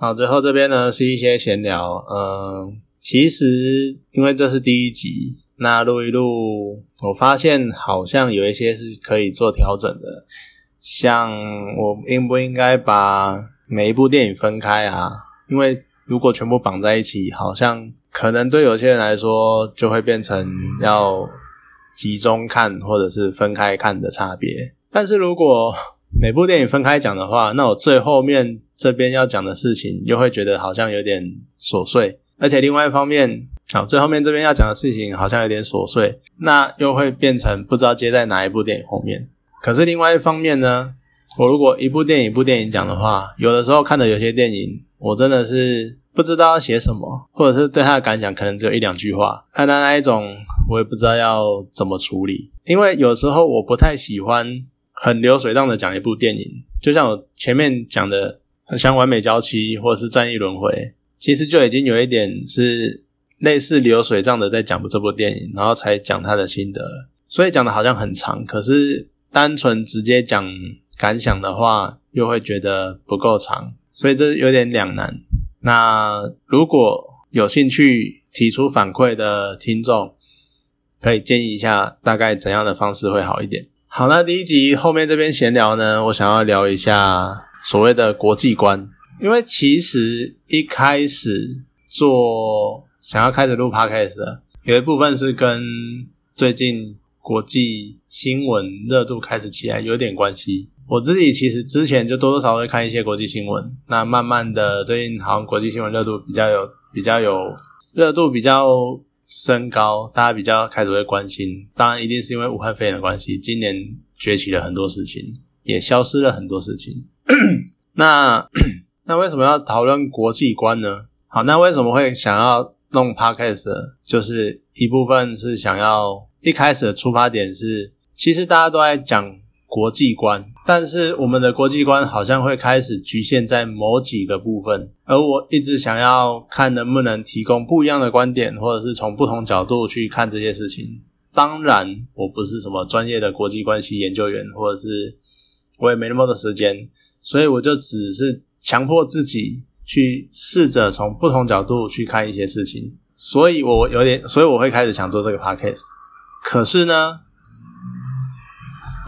好，最后这边呢是一些闲聊，嗯，其实因为这是第一集，那录一录，我发现好像有一些是可以做调整的，像我应不应该把每一部电影分开啊？因为如果全部绑在一起，好像可能对有些人来说就会变成要集中看或者是分开看的差别，但是如果每部电影分开讲的话，那我最后面这边要讲的事情又会觉得好像有点琐碎，而且另外一方面，好，最后面这边要讲的事情好像有点琐碎，那又会变成不知道接在哪一部电影后面。可是另外一方面呢，我如果一部电影一部电影讲的话，有的时候看的有些电影，我真的是不知道要写什么，或者是对他的感想可能只有一两句话，看到那一种我也不知道要怎么处理，因为有时候我不太喜欢。很流水账的讲一部电影，就像我前面讲的，像《完美娇妻》或者是《战役轮回》，其实就已经有一点是类似流水账的在讲这部电影，然后才讲他的心得，所以讲的好像很长。可是单纯直接讲感想的话，又会觉得不够长，所以这有点两难。那如果有兴趣提出反馈的听众，可以建议一下，大概怎样的方式会好一点。好，那第一集后面这边闲聊呢，我想要聊一下所谓的国际观，因为其实一开始做想要开始录 podcast 的，有一部分是跟最近国际新闻热度开始起来有点关系。我自己其实之前就多多少少会看一些国际新闻，那慢慢的最近好像国际新闻热度比较有比较有热度比较。升高，大家比较开始会关心。当然，一定是因为武汉肺炎的关系，今年崛起了很多事情，也消失了很多事情。那 那为什么要讨论国际观呢？好，那为什么会想要弄 podcast？就是一部分是想要一开始的出发点是，其实大家都在讲。国际观，但是我们的国际观好像会开始局限在某几个部分，而我一直想要看能不能提供不一样的观点，或者是从不同角度去看这些事情。当然，我不是什么专业的国际关系研究员，或者是我也没那么多时间，所以我就只是强迫自己去试着从不同角度去看一些事情。所以我有点，所以我会开始想做这个 podcast。可是呢？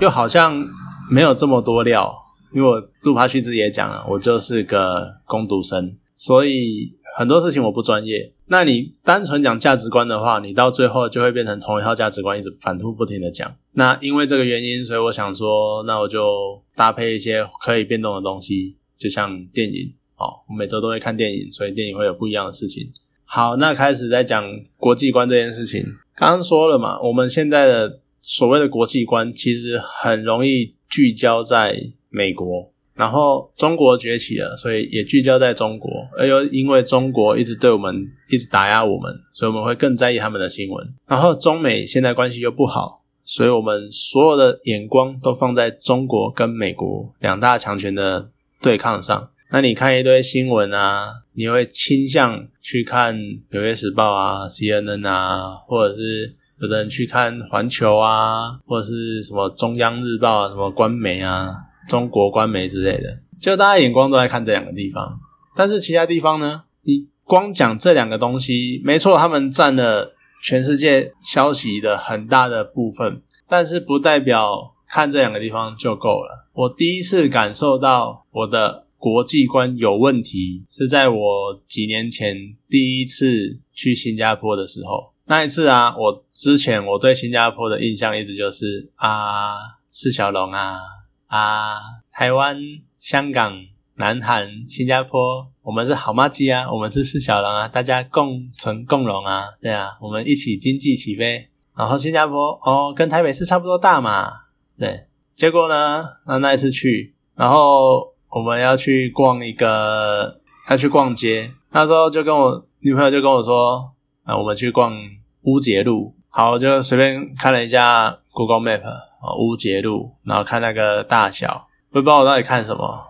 又好像没有这么多料，因为我录趴须自己也讲了，我就是个攻读生，所以很多事情我不专业。那你单纯讲价值观的话，你到最后就会变成同一套价值观，一直反复不停的讲。那因为这个原因，所以我想说，那我就搭配一些可以变动的东西，就像电影。哦，我每周都会看电影，所以电影会有不一样的事情。好，那开始在讲国际观这件事情。刚刚说了嘛，我们现在的。所谓的国际观其实很容易聚焦在美国，然后中国崛起了，所以也聚焦在中国。而又因为中国一直对我们一直打压我们，所以我们会更在意他们的新闻。然后中美现在关系又不好，所以我们所有的眼光都放在中国跟美国两大强权的对抗上。那你看一堆新闻啊，你会倾向去看《纽约时报》啊、CNN 啊，或者是。有的人去看环球啊，或者是什么中央日报啊，什么官媒啊，中国官媒之类的，就大家眼光都在看这两个地方。但是其他地方呢？你光讲这两个东西，没错，他们占了全世界消息的很大的部分，但是不代表看这两个地方就够了。我第一次感受到我的国际观有问题，是在我几年前第一次去新加坡的时候。那一次啊，我之前我对新加坡的印象一直就是啊，四小龙啊啊，台湾、香港、南韩、新加坡，我们是好妈鸡啊，我们是四小龙啊，大家共存共荣啊，对啊，我们一起经济起飞。然后新加坡哦，跟台北市差不多大嘛，对。结果呢，那那一次去，然后我们要去逛一个，要去逛街，那时候就跟我女朋友就跟我说啊，我们去逛。乌节路，好，我就随便看了一下 Google Map 啊，乌节路，然后看那个大小，我也不知道我到底看什么，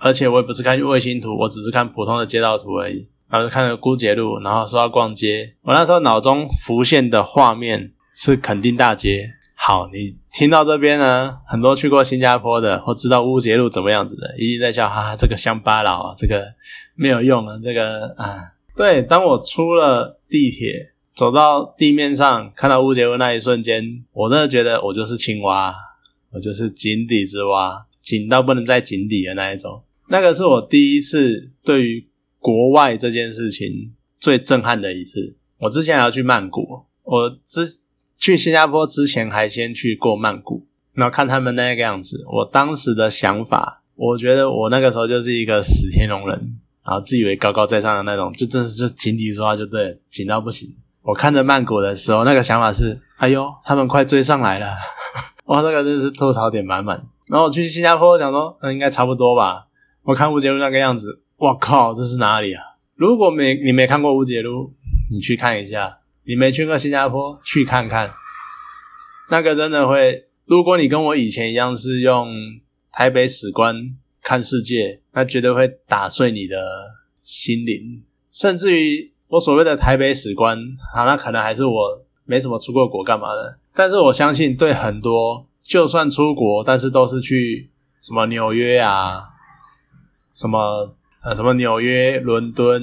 而且我也不是看卫星图，我只是看普通的街道图而已。然后就看了乌节路，然后说要逛街，我那时候脑中浮现的画面是垦丁大街。好，你听到这边呢，很多去过新加坡的或知道乌节路怎么样子的，一定在笑，哈哈，这个乡巴佬，这个没有用了。这个啊，对，当我出了地铁，走到地面上，看到乌节路那一瞬间，我真的觉得我就是青蛙，我就是井底之蛙，井到不能再井底的那一种。那个是我第一次对于国外这件事情最震撼的一次。我之前还要去曼谷，我之去新加坡之前还先去过曼谷，然后看他们那个样子。我当时的想法，我觉得我那个时候就是一个死天龙人，然后自以为高高在上的那种，就真的是就井底之蛙，就对，紧到不行。我看着曼谷的时候，那个想法是：哎呦，他们快追上来了！哇，这个真的是吐槽点满满。然后我去新加坡，想说，嗯，应该差不多吧。我看吴杰路那个样子，我靠，这是哪里啊？如果没你没看过吴杰路，你去看一下。你没去过新加坡，去看看。那个真的会，如果你跟我以前一样是用台北史观看世界，那绝对会打碎你的心灵。甚至于我所谓的台北史观，啊，那可能还是我没什么出过国干嘛的。但是我相信，对很多就算出国，但是都是去什么纽约啊。什么呃，什么纽约、伦敦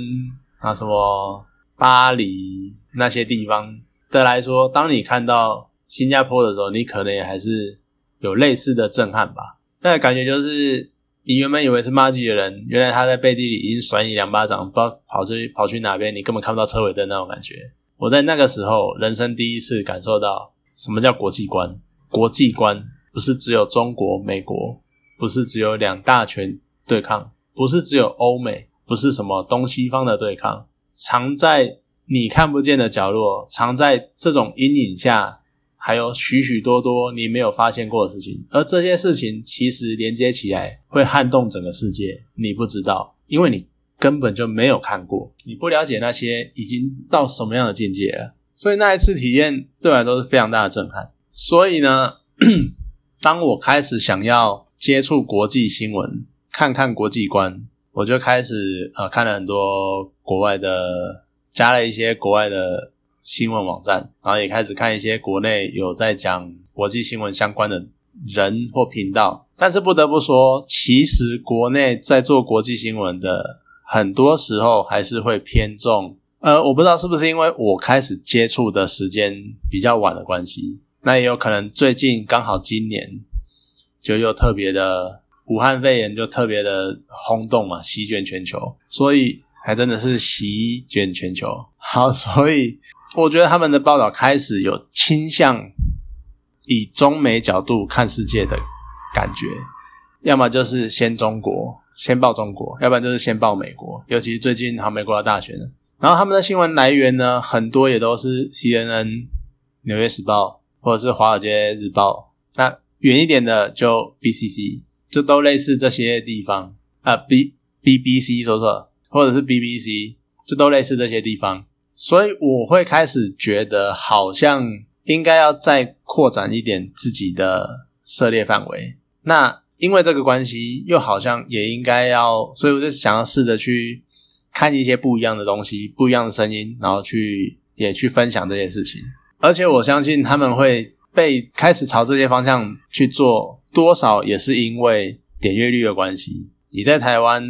啊，什么巴黎那些地方的来说，当你看到新加坡的时候，你可能也还是有类似的震撼吧。那个感觉就是，你原本以为是骂鸡的人，原来他在背地里已经甩你两巴掌，不知道跑去跑去哪边，你根本看不到车尾灯那种感觉。我在那个时候，人生第一次感受到什么叫国际观。国际观不是只有中国、美国，不是只有两大权对抗。不是只有欧美，不是什么东西方的对抗，藏在你看不见的角落，藏在这种阴影下，还有许许多多你没有发现过的事情。而这些事情其实连接起来，会撼动整个世界。你不知道，因为你根本就没有看过，你不了解那些已经到什么样的境界了。所以那一次体验对我来说是非常大的震撼。所以呢，当我开始想要接触国际新闻。看看国际观，我就开始呃看了很多国外的，加了一些国外的新闻网站，然后也开始看一些国内有在讲国际新闻相关的人或频道。但是不得不说，其实国内在做国际新闻的，很多时候还是会偏重。呃，我不知道是不是因为我开始接触的时间比较晚的关系，那也有可能最近刚好今年就又特别的。武汉肺炎就特别的轰动嘛，席卷全球，所以还真的是席卷全球。好，所以我觉得他们的报道开始有倾向以中美角度看世界的感觉，要么就是先中国，先报中国，要不然就是先报美国。尤其是最近好美国要大选了，然后他们的新闻来源呢，很多也都是 CNN、纽约时报或者是华尔街日报。那远一点的就 BCC。就都类似这些地方啊，B B B C 说说，或者是 B B C，就都类似这些地方，所以我会开始觉得好像应该要再扩展一点自己的涉猎范围。那因为这个关系，又好像也应该要，所以我就想要试着去看一些不一样的东西，不一样的声音，然后去也去分享这些事情。而且我相信他们会被开始朝这些方向去做。多少也是因为点阅率的关系。你在台湾，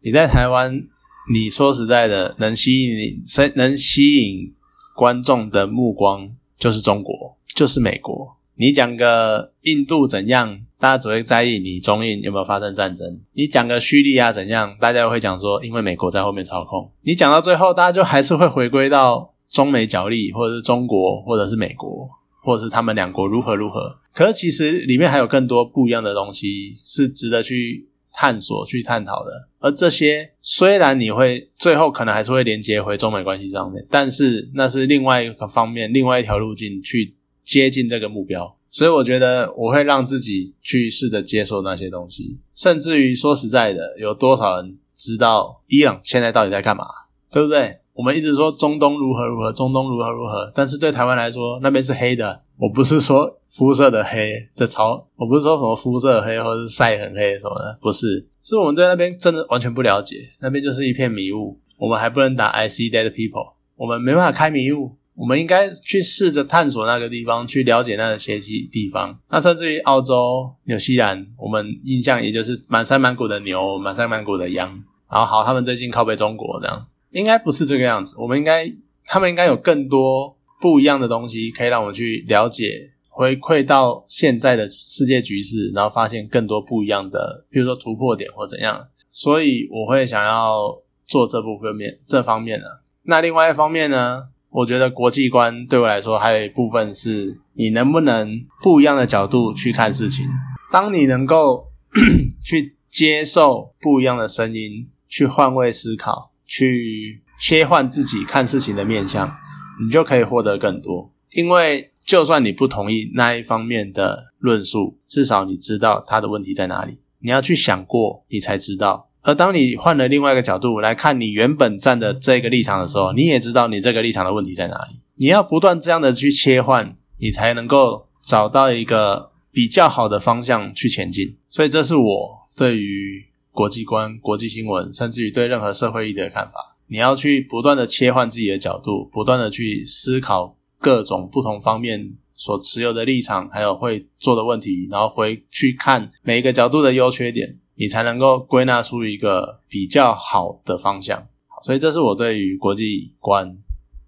你在台湾，你说实在的，能吸引你、能吸引观众的目光，就是中国，就是美国。你讲个印度怎样，大家只会在意你中印有没有发生战争；你讲个叙利亚怎样，大家会讲说，因为美国在后面操控。你讲到最后，大家就还是会回归到中美角力，或者是中国，或者是美国。或者是他们两国如何如何？可是其实里面还有更多不一样的东西是值得去探索、去探讨的。而这些虽然你会最后可能还是会连接回中美关系上面，但是那是另外一个方面、另外一条路径去接近这个目标。所以我觉得我会让自己去试着接受那些东西，甚至于说实在的，有多少人知道伊朗现在到底在干嘛？对不对？我们一直说中东如何如何，中东如何如何，但是对台湾来说，那边是黑的。我不是说肤色的黑，这超，我不是说什么肤色黑或者是晒很黑什么的，不是，是我们对那边真的完全不了解，那边就是一片迷雾。我们还不能打 I see dead people，我们没办法开迷雾。我们应该去试着探索那个地方，去了解那些地地方。那甚至于澳洲、纽西兰，我们印象也就是满山满谷的牛，满山满谷的羊。然后好，他们最近靠背中国这样，应该不是这个样子。我们应该，他们应该有更多不一样的东西，可以让我去了解，回馈到现在的世界局势，然后发现更多不一样的，比如说突破点或怎样。所以我会想要做这部分面这方面的。那另外一方面呢，我觉得国际观对我来说还有一部分是，你能不能不一样的角度去看事情。当你能够 去接受不一样的声音，去换位思考，去切换自己看事情的面向，你就可以获得更多。因为就算你不同意那一方面的论述，至少你知道他的问题在哪里。你要去想过，你才知道。而当你换了另外一个角度来看你原本站的这个立场的时候，你也知道你这个立场的问题在哪里。你要不断这样的去切换，你才能够找到一个。比较好的方向去前进，所以这是我对于国际观、国际新闻，甚至于对任何社会议题的看法。你要去不断的切换自己的角度，不断的去思考各种不同方面所持有的立场，还有会做的问题，然后回去看每一个角度的优缺点，你才能够归纳出一个比较好的方向。所以这是我对于国际观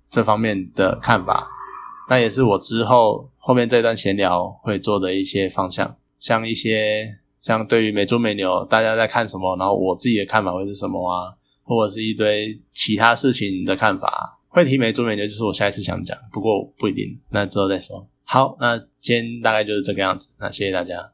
这方面的看法。那也是我之后后面这段闲聊会做的一些方向，像一些像对于美猪美牛大家在看什么，然后我自己的看法会是什么啊，或者是一堆其他事情的看法，会提美猪美牛就是我下一次想讲，不过不一定，那之后再说。好，那今天大概就是这个样子，那谢谢大家。